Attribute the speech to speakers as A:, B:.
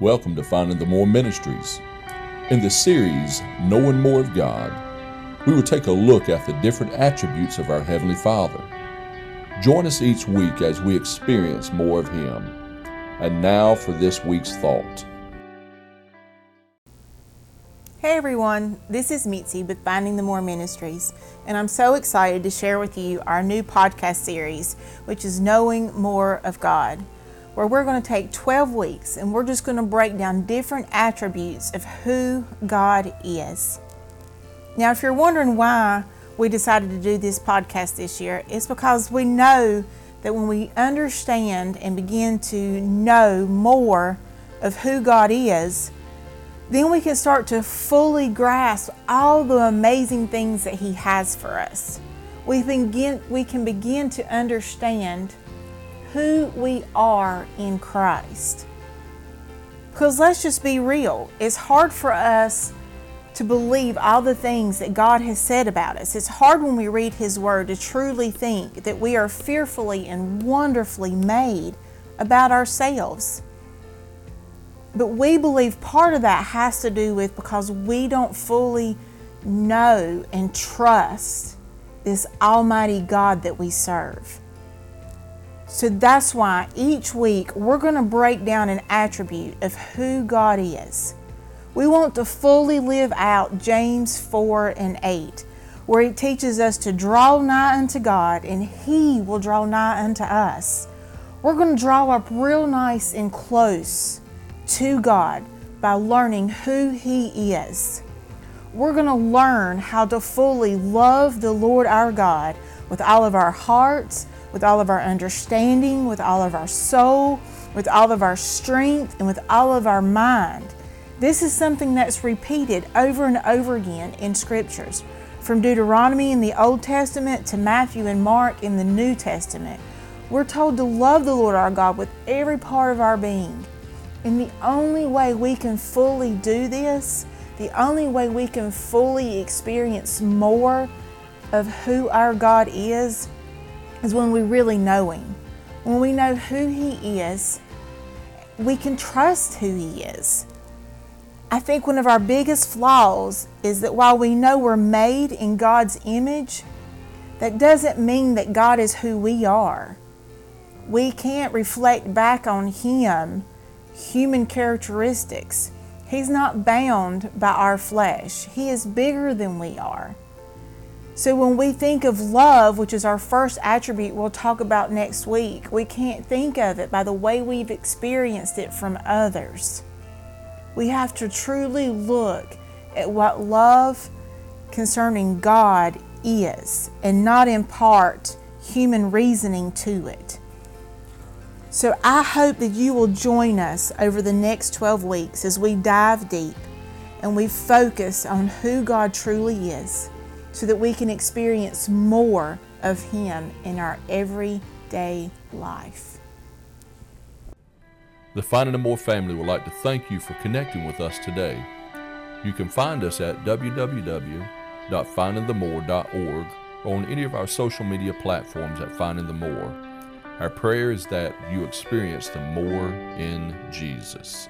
A: Welcome to Finding the More Ministries. In the series, Knowing More of God, we will take a look at the different attributes of our Heavenly Father. Join us each week as we experience more of Him. And now for this week's thought.
B: Hey everyone, this is Mitzi with Finding the More Ministries, and I'm so excited to share with you our new podcast series, which is Knowing More of God, where we're going to take 12 weeks and we're just going to break down different attributes of who God is. Now, if you're wondering why we decided to do this podcast this year, it's because we know that when we understand and begin to know more of who God is, then we can start to fully grasp all the amazing things that He has for us. We, begin, we can begin to understand who we are in Christ. Because let's just be real, it's hard for us to believe all the things that God has said about us. It's hard when we read His Word to truly think that we are fearfully and wonderfully made about ourselves. But we believe part of that has to do with because we don't fully know and trust this Almighty God that we serve. So that's why each week we're going to break down an attribute of who God is. We want to fully live out James 4 and 8, where it teaches us to draw nigh unto God and He will draw nigh unto us. We're going to draw up real nice and close to God by learning who He is. We're going to learn how to fully love the Lord our God with all of our hearts, with all of our understanding, with all of our soul, with all of our strength, and with all of our mind. This is something that's repeated over and over again in scriptures, from Deuteronomy in the Old Testament to Matthew and Mark in the New Testament. We're told to love the Lord our God with every part of our being. And the only way we can fully do this, the only way we can fully experience more of who our God is, is when we really know Him. When we know who He is, we can trust who He is. I think one of our biggest flaws is that while we know we're made in God's image, that doesn't mean that God is who we are. We can't reflect back on Him human characteristics. He's not bound by our flesh, He is bigger than we are. So, when we think of love, which is our first attribute we'll talk about next week, we can't think of it by the way we've experienced it from others. We have to truly look at what love concerning God is and not impart human reasoning to it. So I hope that you will join us over the next 12 weeks as we dive deep and we focus on who God truly is so that we can experience more of Him in our everyday life.
A: The Finding a More family would like to thank you for connecting with us today. You can find us at www.findingthemore.org or on any of our social media platforms at Finding the More. Our prayer is that you experience the more in Jesus.